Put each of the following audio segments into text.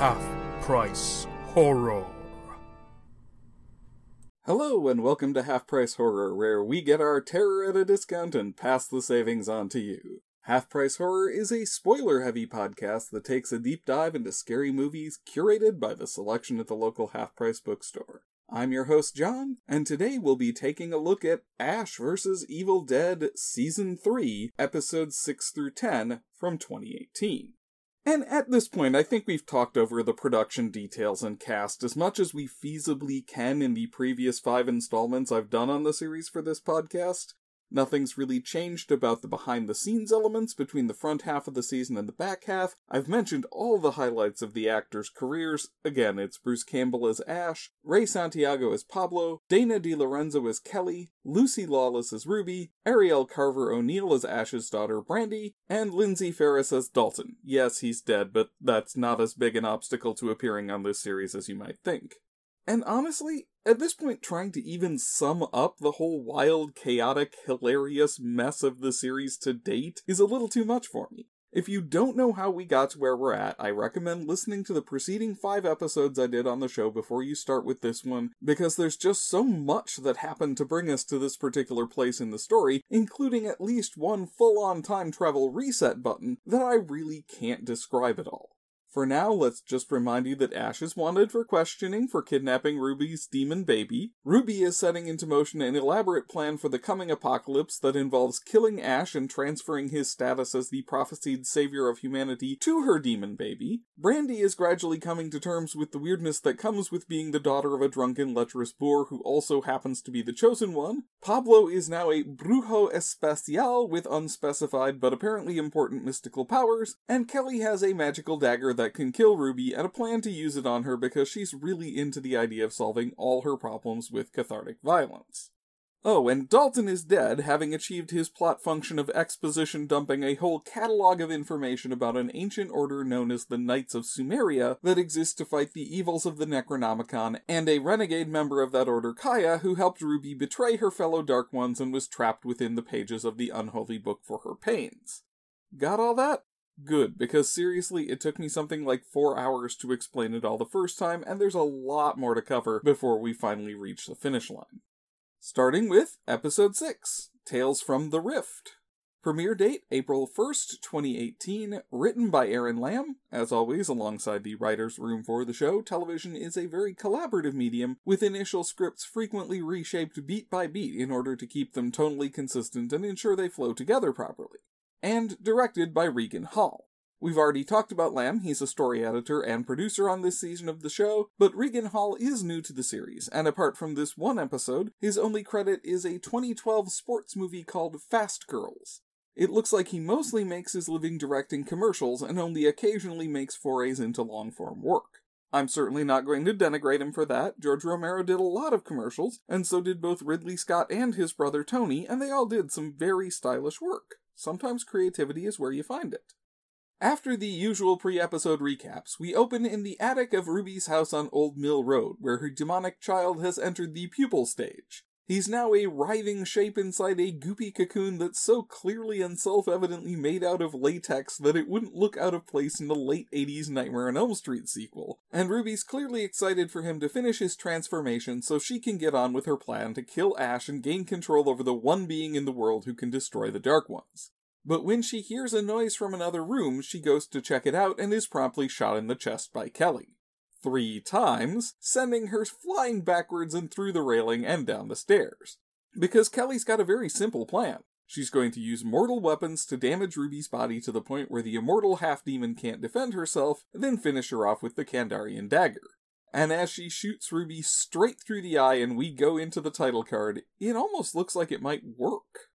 Half Price Horror. Hello, and welcome to Half Price Horror, where we get our terror at a discount and pass the savings on to you. Half Price Horror is a spoiler heavy podcast that takes a deep dive into scary movies curated by the selection at the local half price bookstore. I'm your host, John, and today we'll be taking a look at Ash vs. Evil Dead Season 3, Episodes 6 through 10 from 2018. And at this point, I think we've talked over the production details and cast as much as we feasibly can in the previous five installments I've done on the series for this podcast. Nothing's really changed about the behind the scenes elements between the front half of the season and the back half. I've mentioned all the highlights of the actors' careers. Again, it's Bruce Campbell as Ash, Ray Santiago as Pablo, Dana DiLorenzo as Kelly, Lucy Lawless as Ruby, Arielle Carver O'Neill as Ash's daughter Brandy, and Lindsay Farris as Dalton. Yes, he's dead, but that's not as big an obstacle to appearing on this series as you might think. And honestly, at this point, trying to even sum up the whole wild, chaotic, hilarious mess of the series to date is a little too much for me. If you don't know how we got to where we're at, I recommend listening to the preceding five episodes I did on the show before you start with this one, because there's just so much that happened to bring us to this particular place in the story, including at least one full on time travel reset button, that I really can't describe it all. For now, let's just remind you that Ash is wanted for questioning for kidnapping Ruby's demon baby. Ruby is setting into motion an elaborate plan for the coming apocalypse that involves killing Ash and transferring his status as the prophesied savior of humanity to her demon baby. Brandy is gradually coming to terms with the weirdness that comes with being the daughter of a drunken, lecherous boor who also happens to be the chosen one. Pablo is now a brujo especial with unspecified but apparently important mystical powers, and Kelly has a magical dagger that can kill Ruby and a plan to use it on her because she's really into the idea of solving all her problems with cathartic violence. Oh, and Dalton is dead, having achieved his plot function of exposition dumping a whole catalog of information about an ancient order known as the Knights of Sumeria that exists to fight the evils of the Necronomicon, and a renegade member of that order, Kaya, who helped Ruby betray her fellow Dark Ones and was trapped within the pages of the unholy book for her pains. Got all that? Good, because seriously, it took me something like four hours to explain it all the first time, and there's a lot more to cover before we finally reach the finish line. Starting with Episode 6 Tales from the Rift. Premiere date April 1st, 2018. Written by Aaron Lamb. As always, alongside the writer's room for the show, television is a very collaborative medium, with initial scripts frequently reshaped beat by beat in order to keep them tonally consistent and ensure they flow together properly and directed by Regan Hall. We've already talked about Lamb, he's a story editor and producer on this season of the show, but Regan Hall is new to the series, and apart from this one episode, his only credit is a 2012 sports movie called Fast Girls. It looks like he mostly makes his living directing commercials and only occasionally makes forays into long form work. I'm certainly not going to denigrate him for that. George Romero did a lot of commercials, and so did both Ridley Scott and his brother Tony, and they all did some very stylish work. Sometimes creativity is where you find it. After the usual pre episode recaps, we open in the attic of Ruby's house on Old Mill Road, where her demonic child has entered the pupal stage. He's now a writhing shape inside a goopy cocoon that's so clearly and self evidently made out of latex that it wouldn't look out of place in the late 80s Nightmare on Elm Street sequel. And Ruby's clearly excited for him to finish his transformation so she can get on with her plan to kill Ash and gain control over the one being in the world who can destroy the Dark Ones. But when she hears a noise from another room, she goes to check it out and is promptly shot in the chest by Kelly. Three times, sending her flying backwards and through the railing and down the stairs. Because Kelly's got a very simple plan. She's going to use mortal weapons to damage Ruby's body to the point where the immortal half demon can't defend herself, then finish her off with the Kandarian dagger. And as she shoots Ruby straight through the eye and we go into the title card, it almost looks like it might work.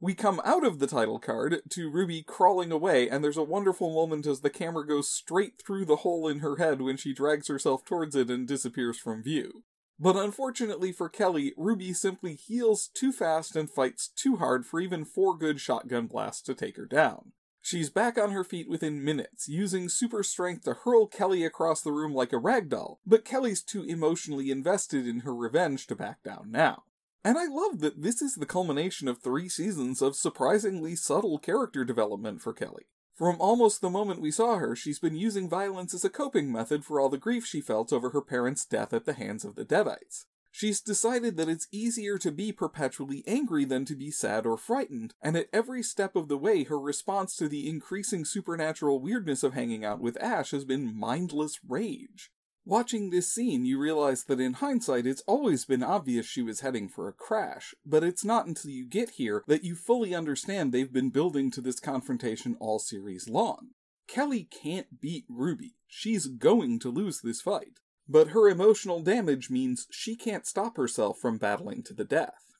We come out of the title card to Ruby crawling away, and there's a wonderful moment as the camera goes straight through the hole in her head when she drags herself towards it and disappears from view. But unfortunately for Kelly, Ruby simply heals too fast and fights too hard for even four good shotgun blasts to take her down. She's back on her feet within minutes, using super strength to hurl Kelly across the room like a ragdoll, but Kelly's too emotionally invested in her revenge to back down now. And I love that this is the culmination of three seasons of surprisingly subtle character development for Kelly. From almost the moment we saw her, she's been using violence as a coping method for all the grief she felt over her parents' death at the hands of the Deadites. She's decided that it's easier to be perpetually angry than to be sad or frightened, and at every step of the way, her response to the increasing supernatural weirdness of hanging out with Ash has been mindless rage. Watching this scene, you realize that in hindsight, it's always been obvious she was heading for a crash, but it's not until you get here that you fully understand they've been building to this confrontation all series long. Kelly can't beat Ruby. She's going to lose this fight. But her emotional damage means she can't stop herself from battling to the death.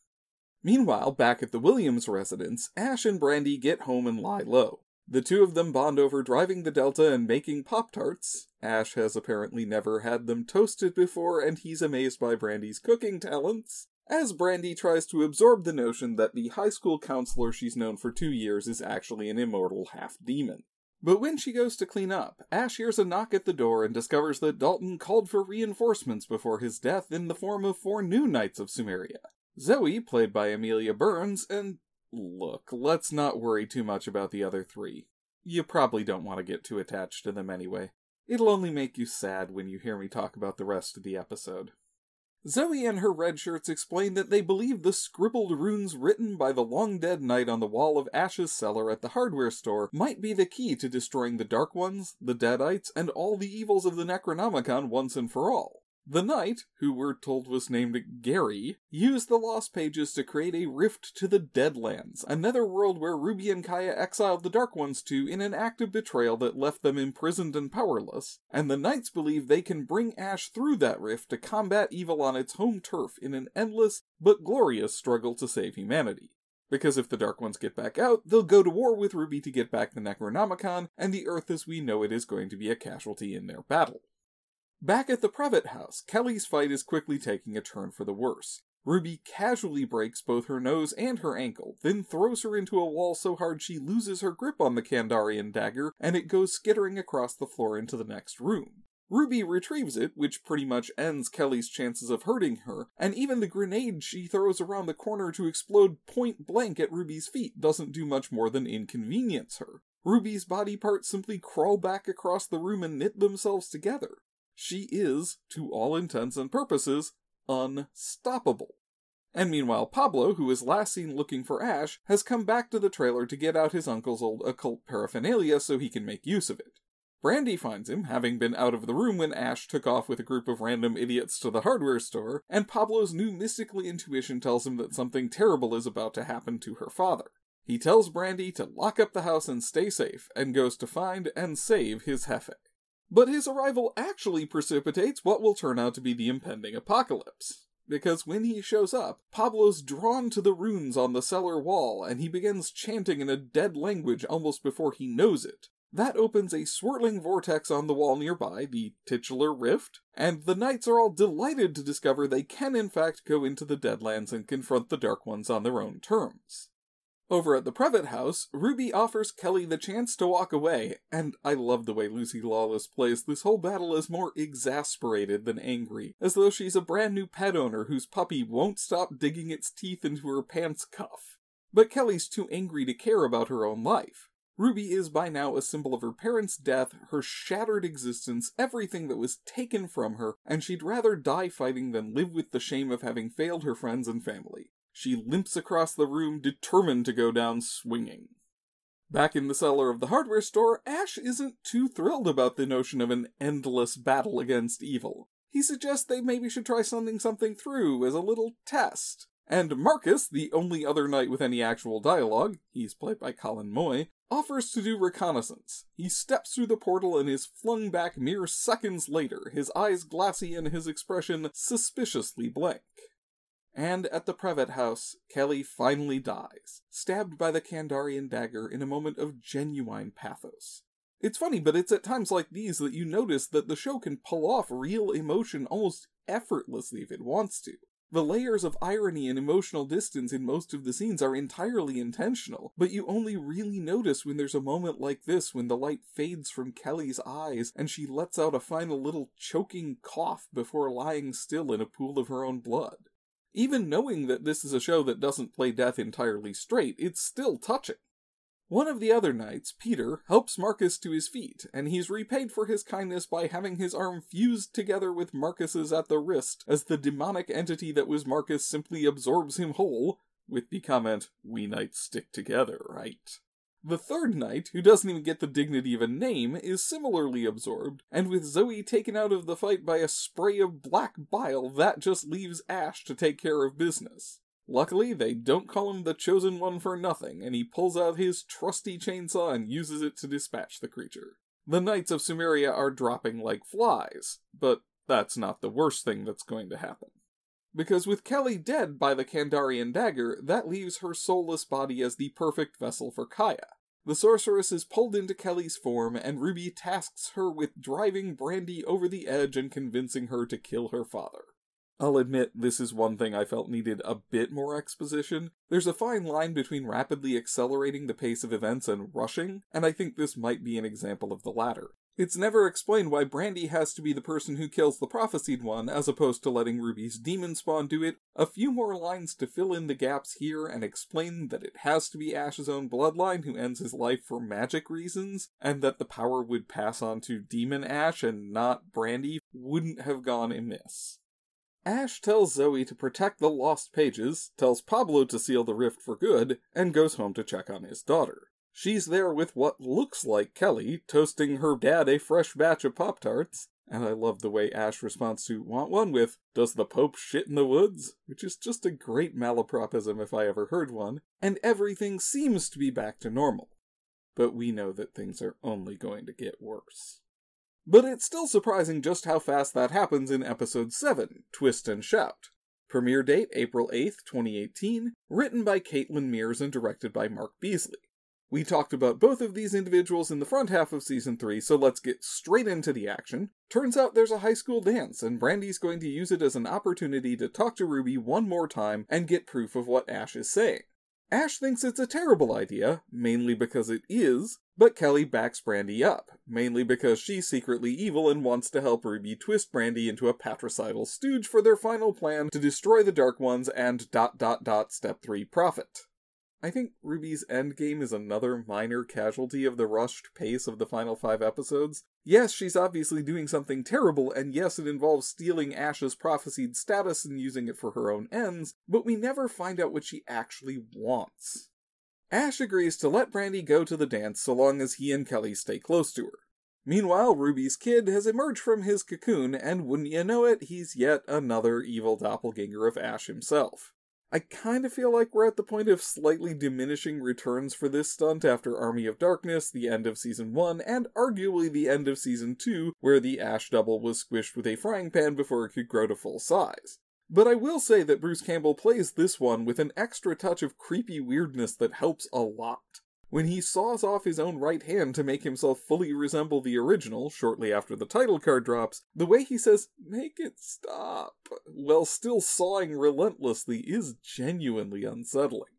Meanwhile, back at the Williams residence, Ash and Brandy get home and lie low. The two of them bond over driving the Delta and making Pop Tarts. Ash has apparently never had them toasted before, and he's amazed by Brandy's cooking talents. As Brandy tries to absorb the notion that the high school counselor she's known for two years is actually an immortal half demon. But when she goes to clean up, Ash hears a knock at the door and discovers that Dalton called for reinforcements before his death in the form of four new Knights of Sumeria. Zoe, played by Amelia Burns, and look, let's not worry too much about the other three. You probably don't want to get too attached to them anyway. It'll only make you sad when you hear me talk about the rest of the episode. Zoe and her red shirts explain that they believe the scribbled runes written by the long dead knight on the wall of Ash's cellar at the hardware store might be the key to destroying the Dark Ones, the Deadites, and all the evils of the Necronomicon once and for all. The knight, who we're told was named Gary, used the Lost Pages to create a rift to the Deadlands, another world where Ruby and Kaya exiled the Dark Ones to in an act of betrayal that left them imprisoned and powerless, and the knights believe they can bring Ash through that rift to combat evil on its home turf in an endless but glorious struggle to save humanity. Because if the Dark Ones get back out, they'll go to war with Ruby to get back the Necronomicon, and the Earth as we know it is going to be a casualty in their battle. Back at the Prevet house, Kelly's fight is quickly taking a turn for the worse. Ruby casually breaks both her nose and her ankle, then throws her into a wall so hard she loses her grip on the Kandarian dagger, and it goes skittering across the floor into the next room. Ruby retrieves it, which pretty much ends Kelly's chances of hurting her, and even the grenade she throws around the corner to explode point blank at Ruby's feet doesn't do much more than inconvenience her. Ruby's body parts simply crawl back across the room and knit themselves together she is, to all intents and purposes, unstoppable. And meanwhile, Pablo, who is last seen looking for Ash, has come back to the trailer to get out his uncle's old occult paraphernalia so he can make use of it. Brandy finds him, having been out of the room when Ash took off with a group of random idiots to the hardware store, and Pablo's new mystical intuition tells him that something terrible is about to happen to her father. He tells Brandy to lock up the house and stay safe, and goes to find and save his Jefe. But his arrival actually precipitates what will turn out to be the impending apocalypse. Because when he shows up, Pablo's drawn to the runes on the cellar wall and he begins chanting in a dead language almost before he knows it. That opens a swirling vortex on the wall nearby, the titular rift, and the knights are all delighted to discover they can in fact go into the Deadlands and confront the Dark Ones on their own terms. Over at the Prevet house, Ruby offers Kelly the chance to walk away, and I love the way Lucy Lawless plays this whole battle is more exasperated than angry, as though she's a brand new pet owner whose puppy won't stop digging its teeth into her pants cuff. But Kelly's too angry to care about her own life. Ruby is by now a symbol of her parents' death, her shattered existence, everything that was taken from her, and she'd rather die fighting than live with the shame of having failed her friends and family. She limps across the room, determined to go down swinging. Back in the cellar of the hardware store, Ash isn't too thrilled about the notion of an endless battle against evil. He suggests they maybe should try sending something through as a little test. And Marcus, the only other knight with any actual dialogue, he's played by Colin Moy, offers to do reconnaissance. He steps through the portal and is flung back mere seconds later, his eyes glassy and his expression suspiciously blank. And at the Prevet house, Kelly finally dies, stabbed by the Kandarian dagger in a moment of genuine pathos. It's funny, but it's at times like these that you notice that the show can pull off real emotion almost effortlessly if it wants to. The layers of irony and emotional distance in most of the scenes are entirely intentional, but you only really notice when there's a moment like this when the light fades from Kelly's eyes and she lets out a final little choking cough before lying still in a pool of her own blood. Even knowing that this is a show that doesn't play death entirely straight, it's still touching. One of the other knights, Peter, helps Marcus to his feet, and he's repaid for his kindness by having his arm fused together with Marcus's at the wrist as the demonic entity that was Marcus simply absorbs him whole, with the comment, We knights stick together, right? The third knight, who doesn't even get the dignity of a name, is similarly absorbed, and with Zoe taken out of the fight by a spray of black bile, that just leaves Ash to take care of business. Luckily, they don't call him the Chosen One for nothing, and he pulls out his trusty chainsaw and uses it to dispatch the creature. The Knights of Sumeria are dropping like flies, but that's not the worst thing that's going to happen. Because with Kelly dead by the Kandarian dagger, that leaves her soulless body as the perfect vessel for Kaya. The sorceress is pulled into Kelly's form, and Ruby tasks her with driving Brandy over the edge and convincing her to kill her father. I'll admit this is one thing I felt needed a bit more exposition. There's a fine line between rapidly accelerating the pace of events and rushing, and I think this might be an example of the latter. It's never explained why Brandy has to be the person who kills the prophesied one as opposed to letting Ruby's demon spawn do it. A few more lines to fill in the gaps here and explain that it has to be Ash's own bloodline who ends his life for magic reasons, and that the power would pass on to Demon Ash and not Brandy wouldn't have gone amiss. Ash tells Zoe to protect the lost pages, tells Pablo to seal the rift for good, and goes home to check on his daughter. She's there with what looks like Kelly, toasting her dad a fresh batch of Pop Tarts. And I love the way Ash responds to want one with, Does the Pope shit in the woods? Which is just a great malapropism if I ever heard one. And everything seems to be back to normal. But we know that things are only going to get worse. But it's still surprising just how fast that happens in episode 7, Twist and Shout. Premiere date April 8th, 2018, written by Caitlin Mears and directed by Mark Beasley. We talked about both of these individuals in the front half of season 3, so let's get straight into the action. Turns out there's a high school dance, and Brandy's going to use it as an opportunity to talk to Ruby one more time and get proof of what Ash is saying. Ash thinks it's a terrible idea, mainly because it is, but Kelly backs Brandy up, mainly because she's secretly evil and wants to help Ruby twist Brandy into a patricidal stooge for their final plan to destroy the Dark Ones and dot dot dot step 3 profit. I think Ruby's endgame is another minor casualty of the rushed pace of the final five episodes. Yes, she's obviously doing something terrible, and yes, it involves stealing Ash's prophesied status and using it for her own ends, but we never find out what she actually wants. Ash agrees to let Brandy go to the dance so long as he and Kelly stay close to her. Meanwhile, Ruby's kid has emerged from his cocoon, and wouldn't you know it, he's yet another evil doppelganger of Ash himself. I kind of feel like we're at the point of slightly diminishing returns for this stunt after Army of Darkness, the end of season 1, and arguably the end of season 2, where the Ash double was squished with a frying pan before it could grow to full size. But I will say that Bruce Campbell plays this one with an extra touch of creepy weirdness that helps a lot when he saws off his own right hand to make himself fully resemble the original shortly after the title card drops, the way he says, make it stop, while still sawing relentlessly is genuinely unsettling.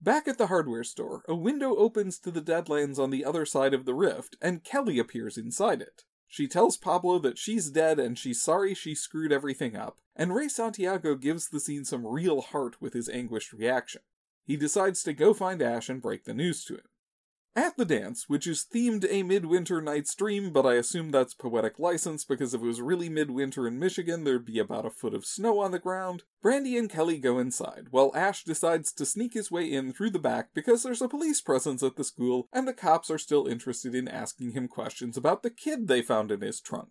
Back at the hardware store, a window opens to the Deadlands on the other side of the rift, and Kelly appears inside it. She tells Pablo that she's dead and she's sorry she screwed everything up, and Ray Santiago gives the scene some real heart with his anguished reaction he decides to go find Ash and break the news to him. At the dance, which is themed a midwinter night's dream, but I assume that's poetic license because if it was really midwinter in Michigan, there'd be about a foot of snow on the ground, Brandy and Kelly go inside, while Ash decides to sneak his way in through the back because there's a police presence at the school and the cops are still interested in asking him questions about the kid they found in his trunk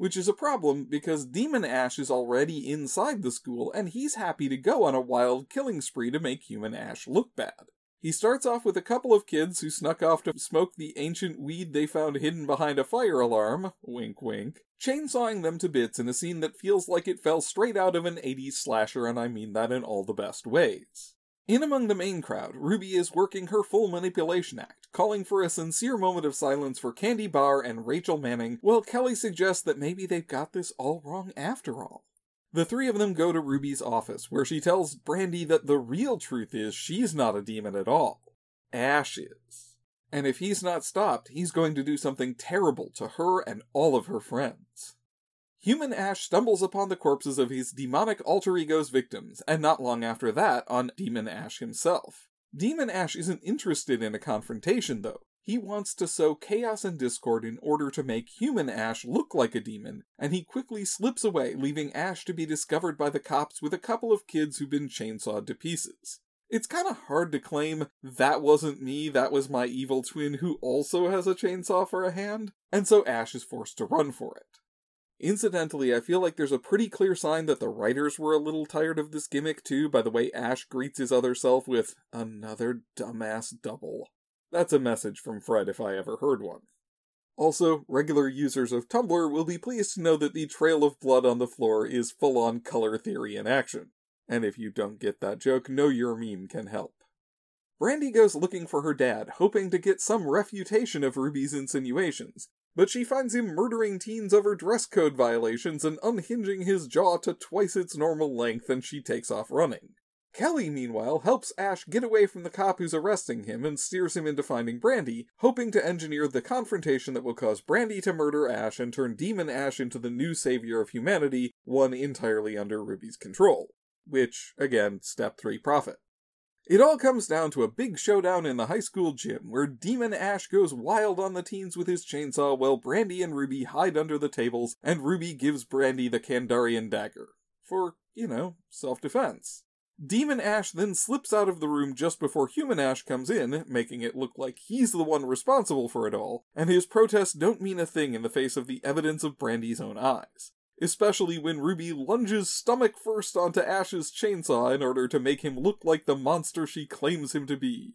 which is a problem because Demon Ash is already inside the school and he's happy to go on a wild killing spree to make Human Ash look bad. He starts off with a couple of kids who snuck off to smoke the ancient weed they found hidden behind a fire alarm, wink wink, chainsawing them to bits in a scene that feels like it fell straight out of an 80s slasher and I mean that in all the best ways. In among the main crowd, Ruby is working her full manipulation act, calling for a sincere moment of silence for Candy Barr and Rachel Manning, while Kelly suggests that maybe they've got this all wrong after all. The three of them go to Ruby's office, where she tells Brandy that the real truth is she's not a demon at all. Ash is. And if he's not stopped, he's going to do something terrible to her and all of her friends. Human Ash stumbles upon the corpses of his demonic alter ego's victims, and not long after that, on Demon Ash himself. Demon Ash isn't interested in a confrontation, though. He wants to sow chaos and discord in order to make human Ash look like a demon, and he quickly slips away, leaving Ash to be discovered by the cops with a couple of kids who've been chainsawed to pieces. It's kind of hard to claim that wasn't me, that was my evil twin who also has a chainsaw for a hand, and so Ash is forced to run for it. Incidentally, I feel like there's a pretty clear sign that the writers were a little tired of this gimmick too by the way Ash greets his other self with another dumbass double. That's a message from Fred if I ever heard one. Also, regular users of Tumblr will be pleased to know that the trail of blood on the floor is full on color theory in action. And if you don't get that joke, know your meme can help. Brandy goes looking for her dad, hoping to get some refutation of Ruby's insinuations, but she finds him murdering teens over dress code violations and unhinging his jaw to twice its normal length, and she takes off running. Kelly, meanwhile, helps Ash get away from the cop who's arresting him and steers him into finding Brandy, hoping to engineer the confrontation that will cause Brandy to murder Ash and turn Demon Ash into the new savior of humanity, one entirely under Ruby's control. Which, again, step 3 profit. It all comes down to a big showdown in the high school gym, where Demon Ash goes wild on the teens with his chainsaw while Brandy and Ruby hide under the tables, and Ruby gives Brandy the Kandarian dagger. For, you know, self defense. Demon Ash then slips out of the room just before Human Ash comes in, making it look like he's the one responsible for it all, and his protests don't mean a thing in the face of the evidence of Brandy's own eyes. Especially when Ruby lunges stomach first onto Ash's chainsaw in order to make him look like the monster she claims him to be.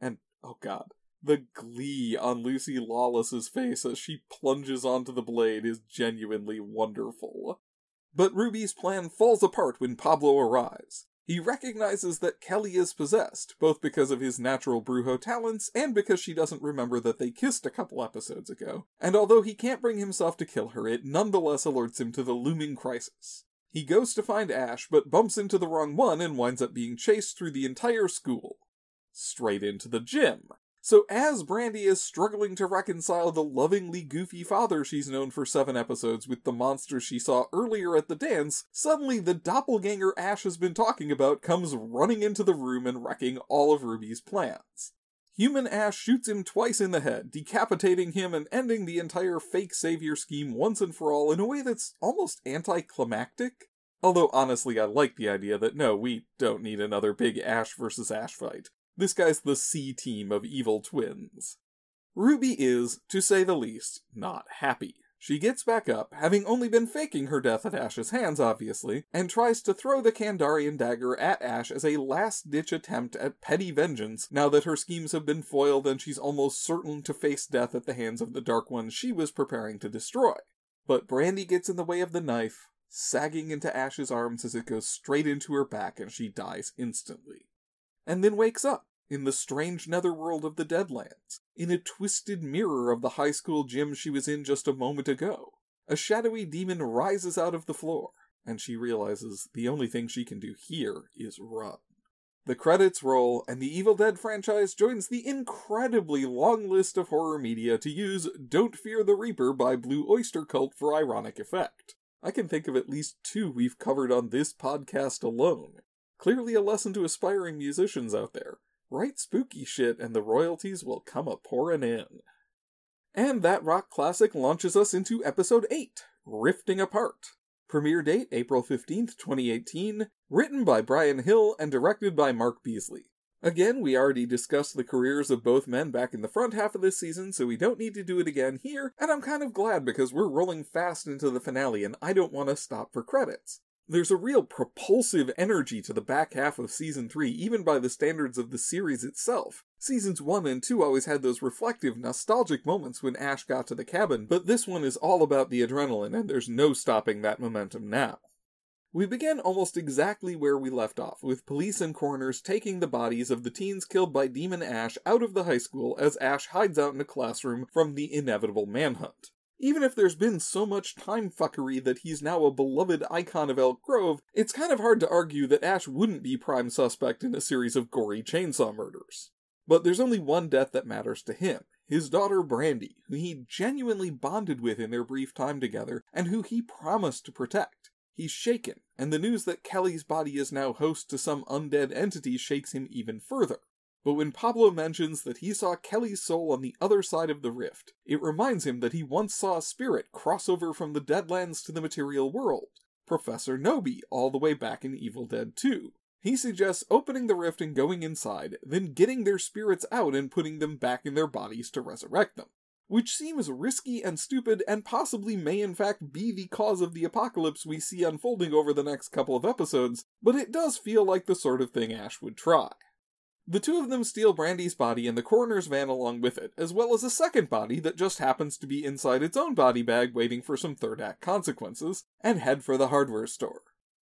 And, oh god, the glee on Lucy Lawless's face as she plunges onto the blade is genuinely wonderful. But Ruby's plan falls apart when Pablo arrives. He recognizes that Kelly is possessed, both because of his natural brujo talents and because she doesn't remember that they kissed a couple episodes ago, and although he can't bring himself to kill her, it nonetheless alerts him to the looming crisis. He goes to find Ash, but bumps into the wrong one and winds up being chased through the entire school. Straight into the gym. So, as Brandy is struggling to reconcile the lovingly goofy father she's known for seven episodes with the monster she saw earlier at the dance, suddenly the doppelganger Ash has been talking about comes running into the room and wrecking all of Ruby's plans. Human Ash shoots him twice in the head, decapitating him and ending the entire fake savior scheme once and for all in a way that's almost anticlimactic. Although honestly, I like the idea that no, we don't need another big Ash versus Ash fight. This guy's the C team of evil twins. Ruby is, to say the least, not happy. She gets back up, having only been faking her death at Ash's hands, obviously, and tries to throw the Kandarian dagger at Ash as a last ditch attempt at petty vengeance now that her schemes have been foiled and she's almost certain to face death at the hands of the Dark One she was preparing to destroy. But Brandy gets in the way of the knife, sagging into Ash's arms as it goes straight into her back and she dies instantly. And then wakes up in the strange netherworld of the Deadlands, in a twisted mirror of the high school gym she was in just a moment ago. A shadowy demon rises out of the floor, and she realizes the only thing she can do here is run. The credits roll, and the Evil Dead franchise joins the incredibly long list of horror media to use Don't Fear the Reaper by Blue Oyster Cult for ironic effect. I can think of at least two we've covered on this podcast alone. Clearly a lesson to aspiring musicians out there. Write spooky shit and the royalties will come a pouring in. And that rock classic launches us into episode 8, Rifting Apart. Premiere date April 15th, 2018, written by Brian Hill and directed by Mark Beasley. Again, we already discussed the careers of both men back in the front half of this season, so we don't need to do it again here, and I'm kind of glad because we're rolling fast into the finale and I don't want to stop for credits. There's a real propulsive energy to the back half of season 3, even by the standards of the series itself. Seasons 1 and 2 always had those reflective, nostalgic moments when Ash got to the cabin, but this one is all about the adrenaline, and there's no stopping that momentum now. We begin almost exactly where we left off, with police and coroners taking the bodies of the teens killed by Demon Ash out of the high school as Ash hides out in a classroom from the inevitable manhunt. Even if there's been so much time fuckery that he's now a beloved icon of Elk Grove, it's kind of hard to argue that Ash wouldn't be prime suspect in a series of gory chainsaw murders. But there's only one death that matters to him his daughter Brandy, who he genuinely bonded with in their brief time together, and who he promised to protect. He's shaken, and the news that Kelly's body is now host to some undead entity shakes him even further. But when Pablo mentions that he saw Kelly's soul on the other side of the rift, it reminds him that he once saw a spirit cross over from the Deadlands to the material world, Professor Knowby, all the way back in Evil Dead 2. He suggests opening the rift and going inside, then getting their spirits out and putting them back in their bodies to resurrect them. Which seems risky and stupid and possibly may in fact be the cause of the apocalypse we see unfolding over the next couple of episodes, but it does feel like the sort of thing Ash would try. The two of them steal Brandy's body and the coroner's van along with it, as well as a second body that just happens to be inside its own body bag waiting for some third act consequences, and head for the hardware store.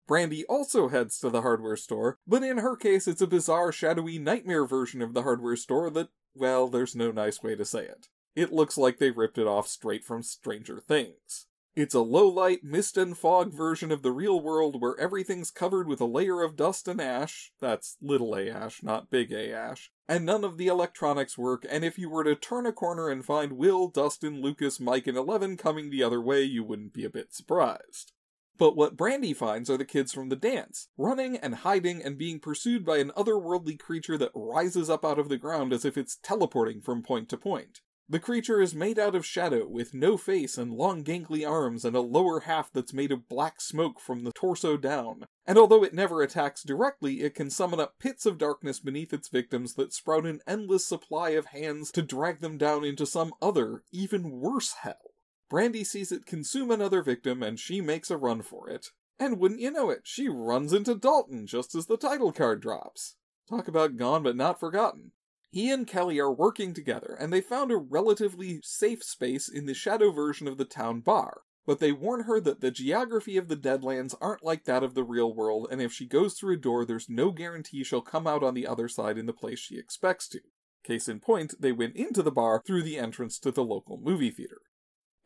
Brandy also heads to the hardware store, but in her case it's a bizarre, shadowy nightmare version of the hardware store that, well, there's no nice way to say it. It looks like they ripped it off straight from Stranger Things. It's a low light, mist and fog version of the real world where everything's covered with a layer of dust and ash. That's little a ash, not big a ash. And none of the electronics work, and if you were to turn a corner and find Will, Dustin, Lucas, Mike, and Eleven coming the other way, you wouldn't be a bit surprised. But what Brandy finds are the kids from the dance, running and hiding and being pursued by an otherworldly creature that rises up out of the ground as if it's teleporting from point to point. The creature is made out of shadow, with no face and long gangly arms and a lower half that's made of black smoke from the torso down. And although it never attacks directly, it can summon up pits of darkness beneath its victims that sprout an endless supply of hands to drag them down into some other, even worse hell. Brandy sees it consume another victim and she makes a run for it. And wouldn't you know it, she runs into Dalton just as the title card drops. Talk about gone but not forgotten. He and Kelly are working together, and they found a relatively safe space in the shadow version of the town bar. But they warn her that the geography of the Deadlands aren't like that of the real world, and if she goes through a door, there's no guarantee she'll come out on the other side in the place she expects to. Case in point, they went into the bar through the entrance to the local movie theater.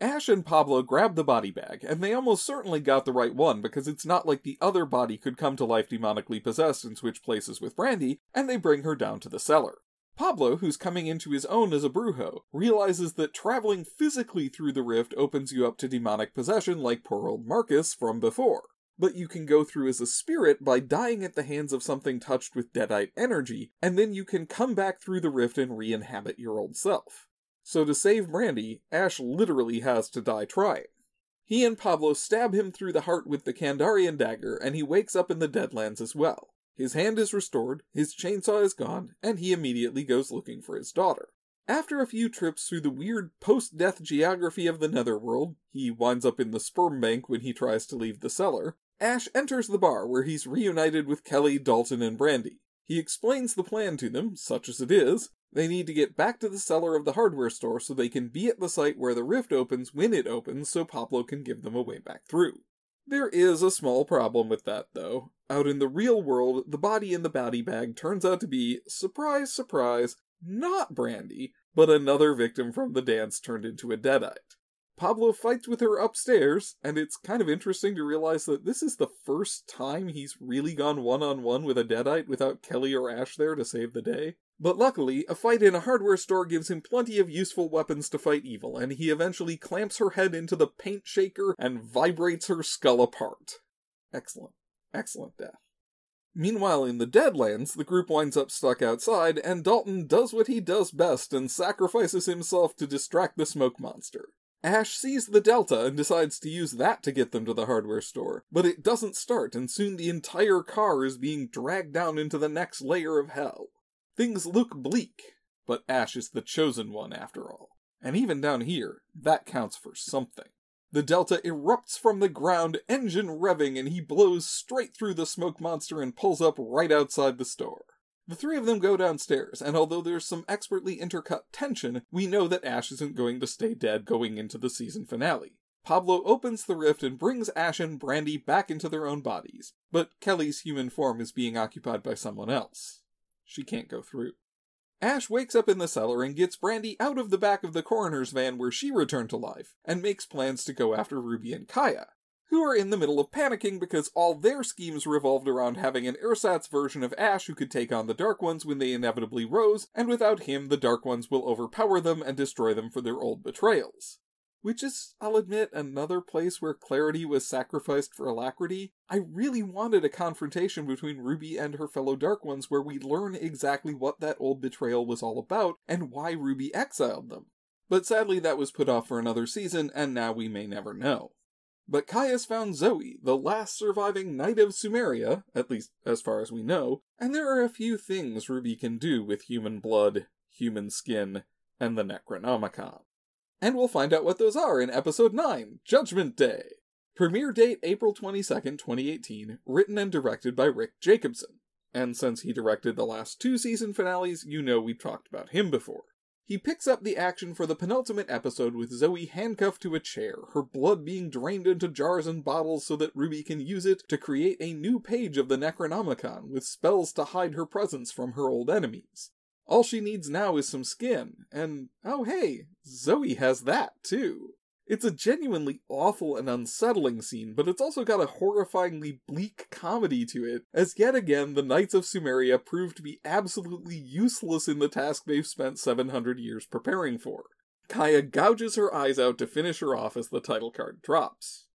Ash and Pablo grab the body bag, and they almost certainly got the right one because it's not like the other body could come to life demonically possessed and switch places with Brandy, and they bring her down to the cellar. Pablo, who's coming into his own as a brujo, realizes that traveling physically through the rift opens you up to demonic possession like poor old Marcus from before. But you can go through as a spirit by dying at the hands of something touched with deadite energy, and then you can come back through the rift and re inhabit your old self. So to save Brandy, Ash literally has to die trying. He and Pablo stab him through the heart with the Kandarian dagger, and he wakes up in the Deadlands as well. His hand is restored, his chainsaw is gone, and he immediately goes looking for his daughter. After a few trips through the weird post death geography of the Netherworld, he winds up in the sperm bank when he tries to leave the cellar. Ash enters the bar where he's reunited with Kelly, Dalton, and Brandy. He explains the plan to them, such as it is. They need to get back to the cellar of the hardware store so they can be at the site where the rift opens when it opens so Pablo can give them a way back through. There is a small problem with that, though. Out in the real world, the body in the body bag turns out to be, surprise, surprise, not Brandy, but another victim from the dance turned into a deadite. Pablo fights with her upstairs, and it's kind of interesting to realize that this is the first time he's really gone one on one with a deadite without Kelly or Ash there to save the day. But luckily, a fight in a hardware store gives him plenty of useful weapons to fight evil, and he eventually clamps her head into the paint shaker and vibrates her skull apart. Excellent. Excellent death. Meanwhile, in the Deadlands, the group winds up stuck outside, and Dalton does what he does best and sacrifices himself to distract the smoke monster. Ash sees the Delta and decides to use that to get them to the hardware store, but it doesn't start, and soon the entire car is being dragged down into the next layer of hell. Things look bleak, but Ash is the chosen one after all. And even down here, that counts for something. The Delta erupts from the ground, engine revving, and he blows straight through the smoke monster and pulls up right outside the store. The three of them go downstairs, and although there's some expertly intercut tension, we know that Ash isn't going to stay dead going into the season finale. Pablo opens the rift and brings Ash and Brandy back into their own bodies, but Kelly's human form is being occupied by someone else. She can't go through. Ash wakes up in the cellar and gets Brandy out of the back of the coroner's van where she returned to life, and makes plans to go after Ruby and Kaya, who are in the middle of panicking because all their schemes revolved around having an ersatz version of Ash who could take on the Dark Ones when they inevitably rose, and without him the Dark Ones will overpower them and destroy them for their old betrayals. Which is, I'll admit, another place where clarity was sacrificed for alacrity. I really wanted a confrontation between Ruby and her fellow Dark Ones where we learn exactly what that old betrayal was all about and why Ruby exiled them. But sadly, that was put off for another season, and now we may never know. But Kaya found Zoe, the last surviving knight of Sumeria, at least as far as we know, and there are a few things Ruby can do with human blood, human skin, and the Necronomicon. And we'll find out what those are in episode 9, Judgment Day. Premiere date April 22nd, 2018, written and directed by Rick Jacobson. And since he directed the last two season finales, you know we've talked about him before. He picks up the action for the penultimate episode with Zoe handcuffed to a chair, her blood being drained into jars and bottles so that Ruby can use it to create a new page of the Necronomicon with spells to hide her presence from her old enemies. All she needs now is some skin, and oh hey, Zoe has that too. It's a genuinely awful and unsettling scene, but it's also got a horrifyingly bleak comedy to it, as yet again the Knights of Sumeria prove to be absolutely useless in the task they've spent 700 years preparing for. Kaya gouges her eyes out to finish her off as the title card drops.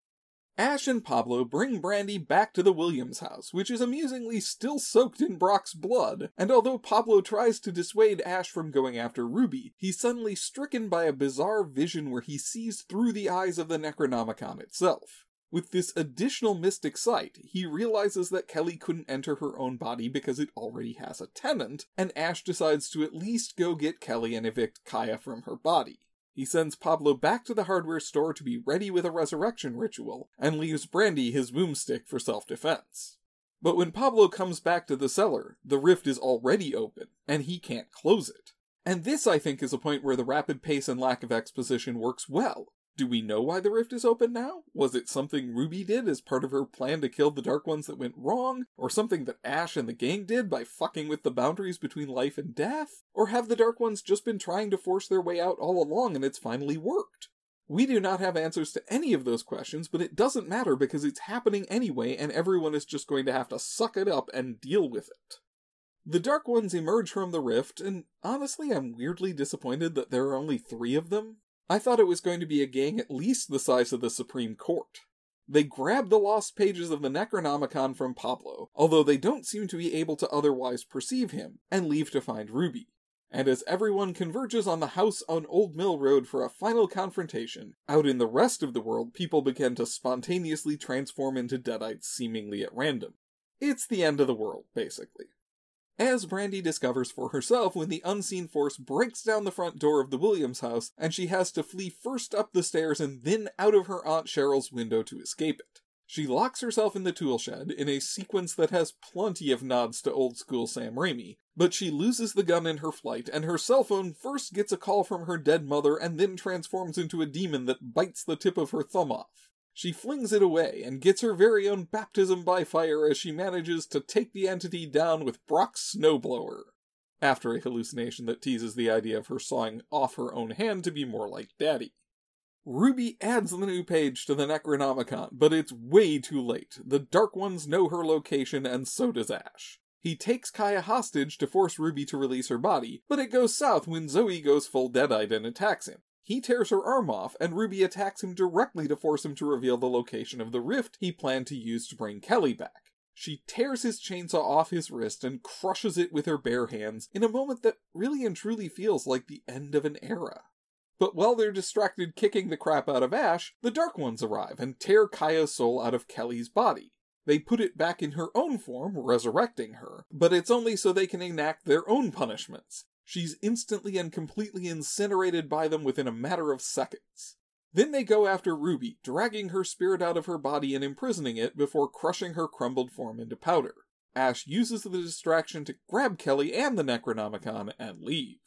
Ash and Pablo bring Brandy back to the Williams house, which is amusingly still soaked in Brock's blood, and although Pablo tries to dissuade Ash from going after Ruby, he's suddenly stricken by a bizarre vision where he sees through the eyes of the Necronomicon itself. With this additional mystic sight, he realizes that Kelly couldn't enter her own body because it already has a tenant, and Ash decides to at least go get Kelly and evict Kaya from her body. He sends Pablo back to the hardware store to be ready with a resurrection ritual, and leaves Brandy his boomstick for self defense. But when Pablo comes back to the cellar, the rift is already open, and he can't close it. And this, I think, is a point where the rapid pace and lack of exposition works well. Do we know why the rift is open now? Was it something Ruby did as part of her plan to kill the Dark Ones that went wrong? Or something that Ash and the gang did by fucking with the boundaries between life and death? Or have the Dark Ones just been trying to force their way out all along and it's finally worked? We do not have answers to any of those questions, but it doesn't matter because it's happening anyway and everyone is just going to have to suck it up and deal with it. The Dark Ones emerge from the rift, and honestly, I'm weirdly disappointed that there are only three of them. I thought it was going to be a gang at least the size of the Supreme Court. They grab the lost pages of the Necronomicon from Pablo, although they don't seem to be able to otherwise perceive him, and leave to find Ruby. And as everyone converges on the house on Old Mill Road for a final confrontation, out in the rest of the world people begin to spontaneously transform into Deadites seemingly at random. It's the end of the world, basically as Brandy discovers for herself when the unseen force breaks down the front door of the Williams house and she has to flee first up the stairs and then out of her Aunt Cheryl's window to escape it. She locks herself in the tool shed in a sequence that has plenty of nods to old school Sam Raimi, but she loses the gun in her flight and her cell phone first gets a call from her dead mother and then transforms into a demon that bites the tip of her thumb off. She flings it away and gets her very own baptism by fire as she manages to take the entity down with Brock's snowblower. After a hallucination that teases the idea of her sawing off her own hand to be more like Daddy. Ruby adds the new page to the Necronomicon, but it's way too late. The Dark Ones know her location, and so does Ash. He takes Kaya hostage to force Ruby to release her body, but it goes south when Zoe goes full Deadite and attacks him. He tears her arm off, and Ruby attacks him directly to force him to reveal the location of the rift he planned to use to bring Kelly back. She tears his chainsaw off his wrist and crushes it with her bare hands in a moment that really and truly feels like the end of an era. But while they're distracted kicking the crap out of Ash, the Dark Ones arrive and tear Kaya's soul out of Kelly's body. They put it back in her own form, resurrecting her, but it's only so they can enact their own punishments. She's instantly and completely incinerated by them within a matter of seconds. Then they go after Ruby, dragging her spirit out of her body and imprisoning it before crushing her crumbled form into powder. Ash uses the distraction to grab Kelly and the Necronomicon and leave.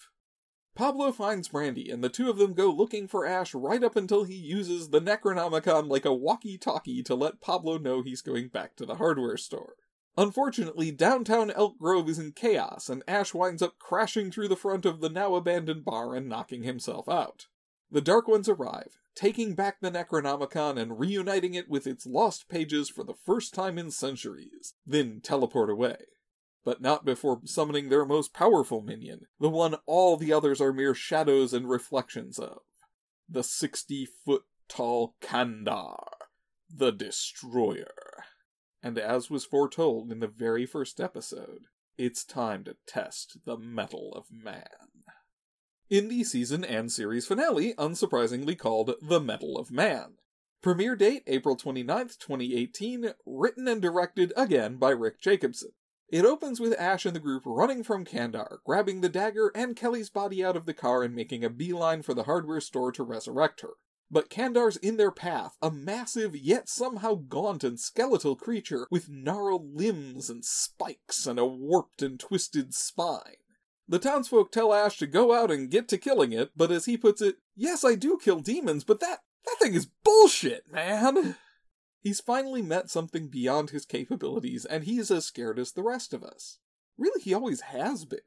Pablo finds Brandy, and the two of them go looking for Ash right up until he uses the Necronomicon like a walkie talkie to let Pablo know he's going back to the hardware store. Unfortunately, downtown Elk Grove is in chaos, and Ash winds up crashing through the front of the now abandoned bar and knocking himself out. The Dark Ones arrive, taking back the Necronomicon and reuniting it with its lost pages for the first time in centuries, then teleport away. But not before summoning their most powerful minion, the one all the others are mere shadows and reflections of the 60 foot tall Kandar, the Destroyer. And as was foretold in the very first episode, it's time to test the mettle of man. In the season and series finale, unsurprisingly called The Mettle of Man. Premiere date April 29th, 2018, written and directed again by Rick Jacobson. It opens with Ash and the group running from Kandar, grabbing the dagger and Kelly's body out of the car and making a beeline for the hardware store to resurrect her. But Kandar's in their path, a massive yet somehow gaunt and skeletal creature with gnarled limbs and spikes and a warped and twisted spine. The townsfolk tell Ash to go out and get to killing it, but as he puts it, yes, I do kill demons, but that, that thing is bullshit, man! He's finally met something beyond his capabilities, and he's as scared as the rest of us. Really, he always has been.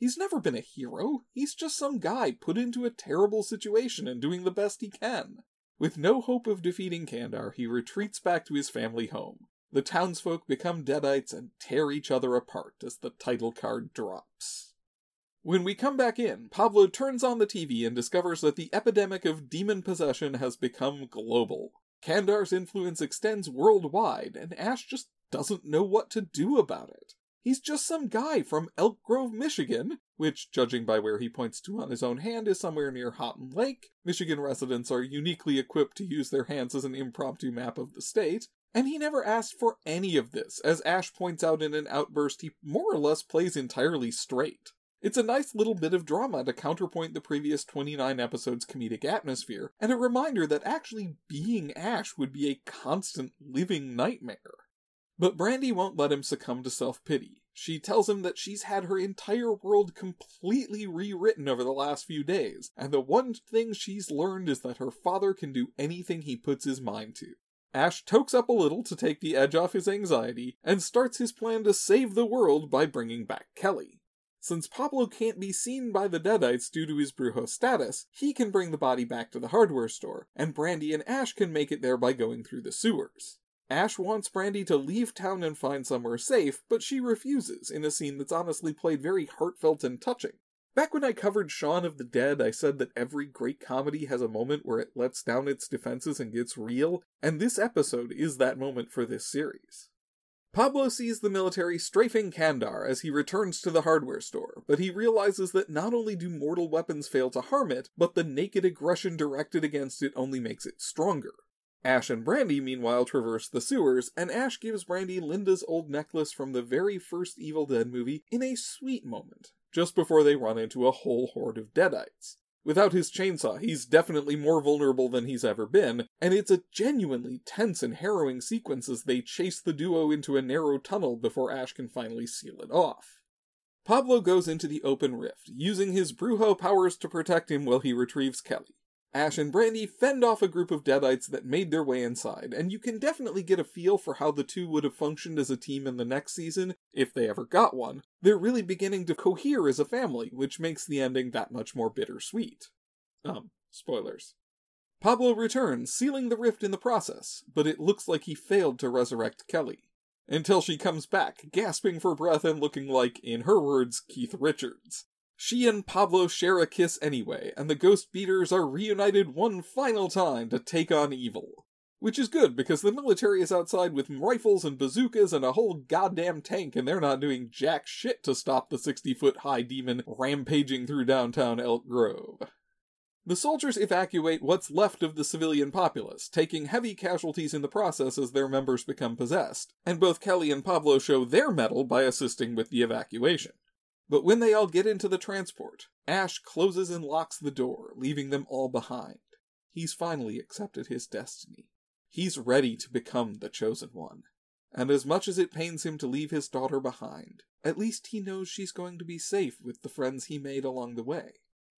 He's never been a hero. He's just some guy put into a terrible situation and doing the best he can. With no hope of defeating Kandar, he retreats back to his family home. The townsfolk become deadites and tear each other apart as the title card drops. When we come back in, Pablo turns on the TV and discovers that the epidemic of demon possession has become global. Kandar's influence extends worldwide, and Ash just doesn't know what to do about it. He's just some guy from Elk Grove, Michigan, which, judging by where he points to on his own hand, is somewhere near Houghton Lake. Michigan residents are uniquely equipped to use their hands as an impromptu map of the state. And he never asked for any of this, as Ash points out in an outburst he more or less plays entirely straight. It's a nice little bit of drama to counterpoint the previous 29 episodes' comedic atmosphere, and a reminder that actually being Ash would be a constant living nightmare. But Brandy won't let him succumb to self pity. She tells him that she's had her entire world completely rewritten over the last few days, and the one thing she's learned is that her father can do anything he puts his mind to. Ash tokes up a little to take the edge off his anxiety and starts his plan to save the world by bringing back Kelly. Since Pablo can't be seen by the Deadites due to his Brujo status, he can bring the body back to the hardware store, and Brandy and Ash can make it there by going through the sewers. Ash wants Brandy to leave town and find somewhere safe, but she refuses in a scene that's honestly played very heartfelt and touching. Back when I covered Shaun of the Dead, I said that every great comedy has a moment where it lets down its defenses and gets real, and this episode is that moment for this series. Pablo sees the military strafing Kandar as he returns to the hardware store, but he realizes that not only do mortal weapons fail to harm it, but the naked aggression directed against it only makes it stronger. Ash and Brandy, meanwhile, traverse the sewers, and Ash gives Brandy Linda's old necklace from the very first Evil Dead movie in a sweet moment, just before they run into a whole horde of Deadites. Without his chainsaw, he's definitely more vulnerable than he's ever been, and it's a genuinely tense and harrowing sequence as they chase the duo into a narrow tunnel before Ash can finally seal it off. Pablo goes into the open rift, using his Brujo powers to protect him while he retrieves Kelly. Ash and Brandy fend off a group of Deadites that made their way inside, and you can definitely get a feel for how the two would have functioned as a team in the next season, if they ever got one. They're really beginning to cohere as a family, which makes the ending that much more bittersweet. Um, spoilers. Pablo returns, sealing the rift in the process, but it looks like he failed to resurrect Kelly. Until she comes back, gasping for breath and looking like, in her words, Keith Richards. She and Pablo share a kiss anyway, and the Ghost Beaters are reunited one final time to take on evil. Which is good because the military is outside with rifles and bazookas and a whole goddamn tank, and they're not doing jack shit to stop the 60 foot high demon rampaging through downtown Elk Grove. The soldiers evacuate what's left of the civilian populace, taking heavy casualties in the process as their members become possessed, and both Kelly and Pablo show their mettle by assisting with the evacuation. But when they all get into the transport, Ash closes and locks the door, leaving them all behind. He's finally accepted his destiny. He's ready to become the chosen one. And as much as it pains him to leave his daughter behind, at least he knows she's going to be safe with the friends he made along the way.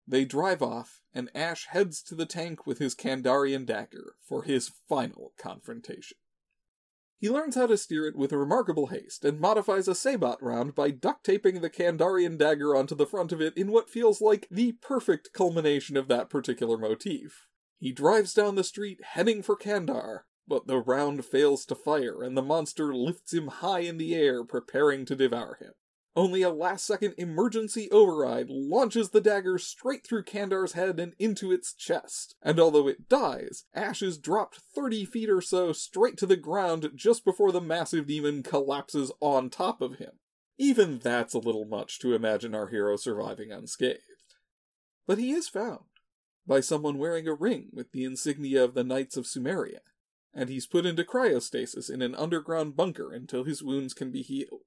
They drive off, and Ash heads to the tank with his Kandarian dagger for his final confrontation. He learns how to steer it with remarkable haste and modifies a Sabot round by duct taping the Kandarian dagger onto the front of it in what feels like the perfect culmination of that particular motif. He drives down the street heading for Kandar, but the round fails to fire and the monster lifts him high in the air, preparing to devour him. Only a last second emergency override launches the dagger straight through Kandar's head and into its chest. And although it dies, Ash is dropped 30 feet or so straight to the ground just before the massive demon collapses on top of him. Even that's a little much to imagine our hero surviving unscathed. But he is found by someone wearing a ring with the insignia of the Knights of Sumeria, and he's put into cryostasis in an underground bunker until his wounds can be healed.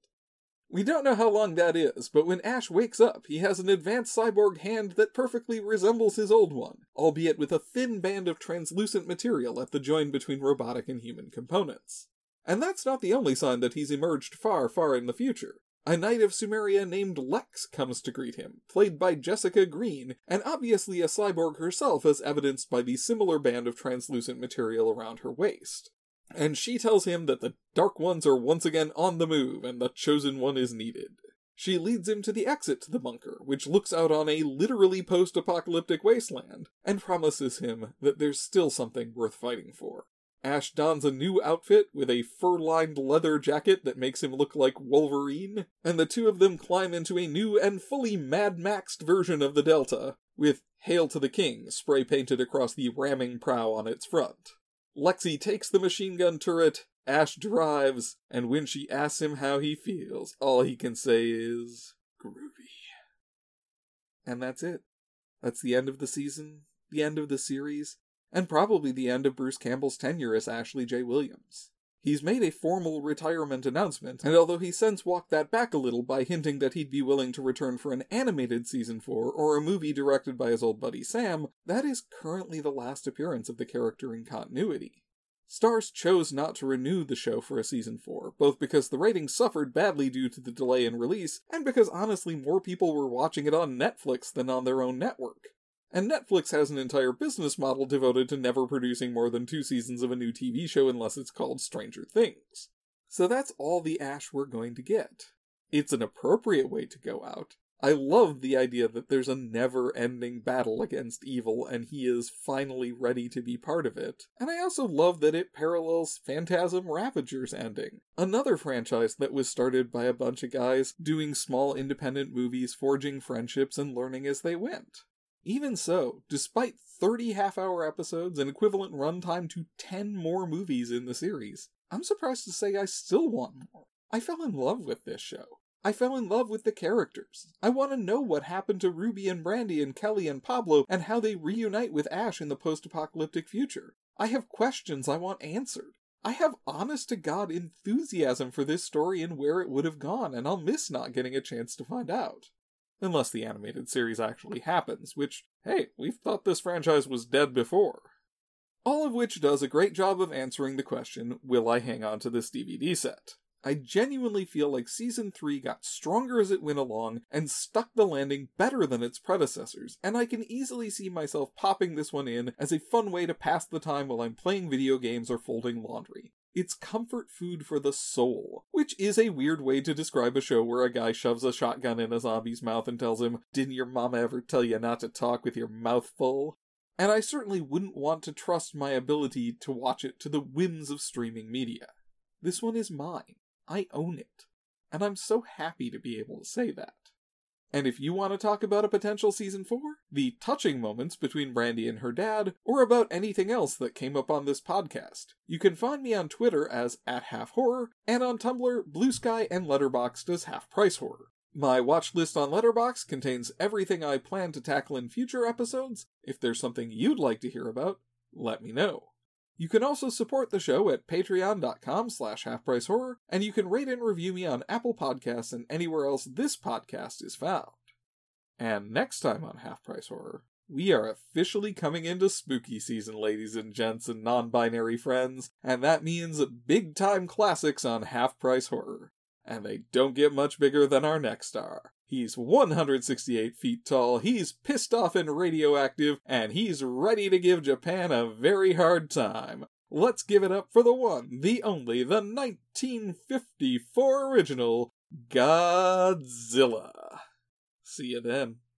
We don't know how long that is, but when Ash wakes up, he has an advanced cyborg hand that perfectly resembles his old one, albeit with a thin band of translucent material at the join between robotic and human components. And that's not the only sign that he's emerged far, far in the future. A knight of Sumeria named Lex comes to greet him, played by Jessica Green, and obviously a cyborg herself as evidenced by the similar band of translucent material around her waist and she tells him that the Dark Ones are once again on the move and the Chosen One is needed. She leads him to the exit to the bunker, which looks out on a literally post apocalyptic wasteland, and promises him that there's still something worth fighting for. Ash dons a new outfit with a fur lined leather jacket that makes him look like Wolverine, and the two of them climb into a new and fully Mad Maxed version of the Delta, with Hail to the King spray painted across the ramming prow on its front. Lexi takes the machine gun turret, Ash drives, and when she asks him how he feels, all he can say is groovy. And that's it. That's the end of the season, the end of the series, and probably the end of Bruce Campbell's tenure as Ashley J. Williams. He's made a formal retirement announcement, and although he since walked that back a little by hinting that he'd be willing to return for an animated season 4 or a movie directed by his old buddy Sam, that is currently the last appearance of the character in continuity. Starz chose not to renew the show for a season 4, both because the ratings suffered badly due to the delay in release, and because honestly more people were watching it on Netflix than on their own network and Netflix has an entire business model devoted to never producing more than two seasons of a new TV show unless it's called Stranger Things. So that's all the Ash we're going to get. It's an appropriate way to go out. I love the idea that there's a never ending battle against evil and he is finally ready to be part of it. And I also love that it parallels Phantasm Ravager's ending, another franchise that was started by a bunch of guys doing small independent movies, forging friendships, and learning as they went. Even so, despite 30 half hour episodes and equivalent runtime to 10 more movies in the series, I'm surprised to say I still want more. I fell in love with this show. I fell in love with the characters. I want to know what happened to Ruby and Brandy and Kelly and Pablo and how they reunite with Ash in the post apocalyptic future. I have questions I want answered. I have honest to God enthusiasm for this story and where it would have gone, and I'll miss not getting a chance to find out unless the animated series actually happens, which, hey, we've thought this franchise was dead before. All of which does a great job of answering the question will I hang on to this DVD set? I genuinely feel like Season 3 got stronger as it went along and stuck the landing better than its predecessors, and I can easily see myself popping this one in as a fun way to pass the time while I'm playing video games or folding laundry. It's comfort food for the soul, which is a weird way to describe a show where a guy shoves a shotgun in a zombie's mouth and tells him, Didn't your mama ever tell you not to talk with your mouth full? And I certainly wouldn't want to trust my ability to watch it to the whims of streaming media. This one is mine. I own it. And I'm so happy to be able to say that. And if you want to talk about a potential season 4, the touching moments between Brandy and her dad, or about anything else that came up on this podcast, you can find me on Twitter as at Half Horror, and on Tumblr, Blue Sky, and Letterboxd as Half Price Horror. My watch list on Letterboxd contains everything I plan to tackle in future episodes. If there's something you'd like to hear about, let me know. You can also support the show at patreon.com slash halfprice and you can rate and review me on Apple Podcasts and anywhere else this podcast is found. And next time on Half Price Horror, we are officially coming into spooky season, ladies and gents and non-binary friends, and that means big time classics on Half Price Horror. And they don't get much bigger than our next star. He's 168 feet tall, he's pissed off and radioactive, and he's ready to give Japan a very hard time. Let's give it up for the one, the only, the 1954 original Godzilla. See you then.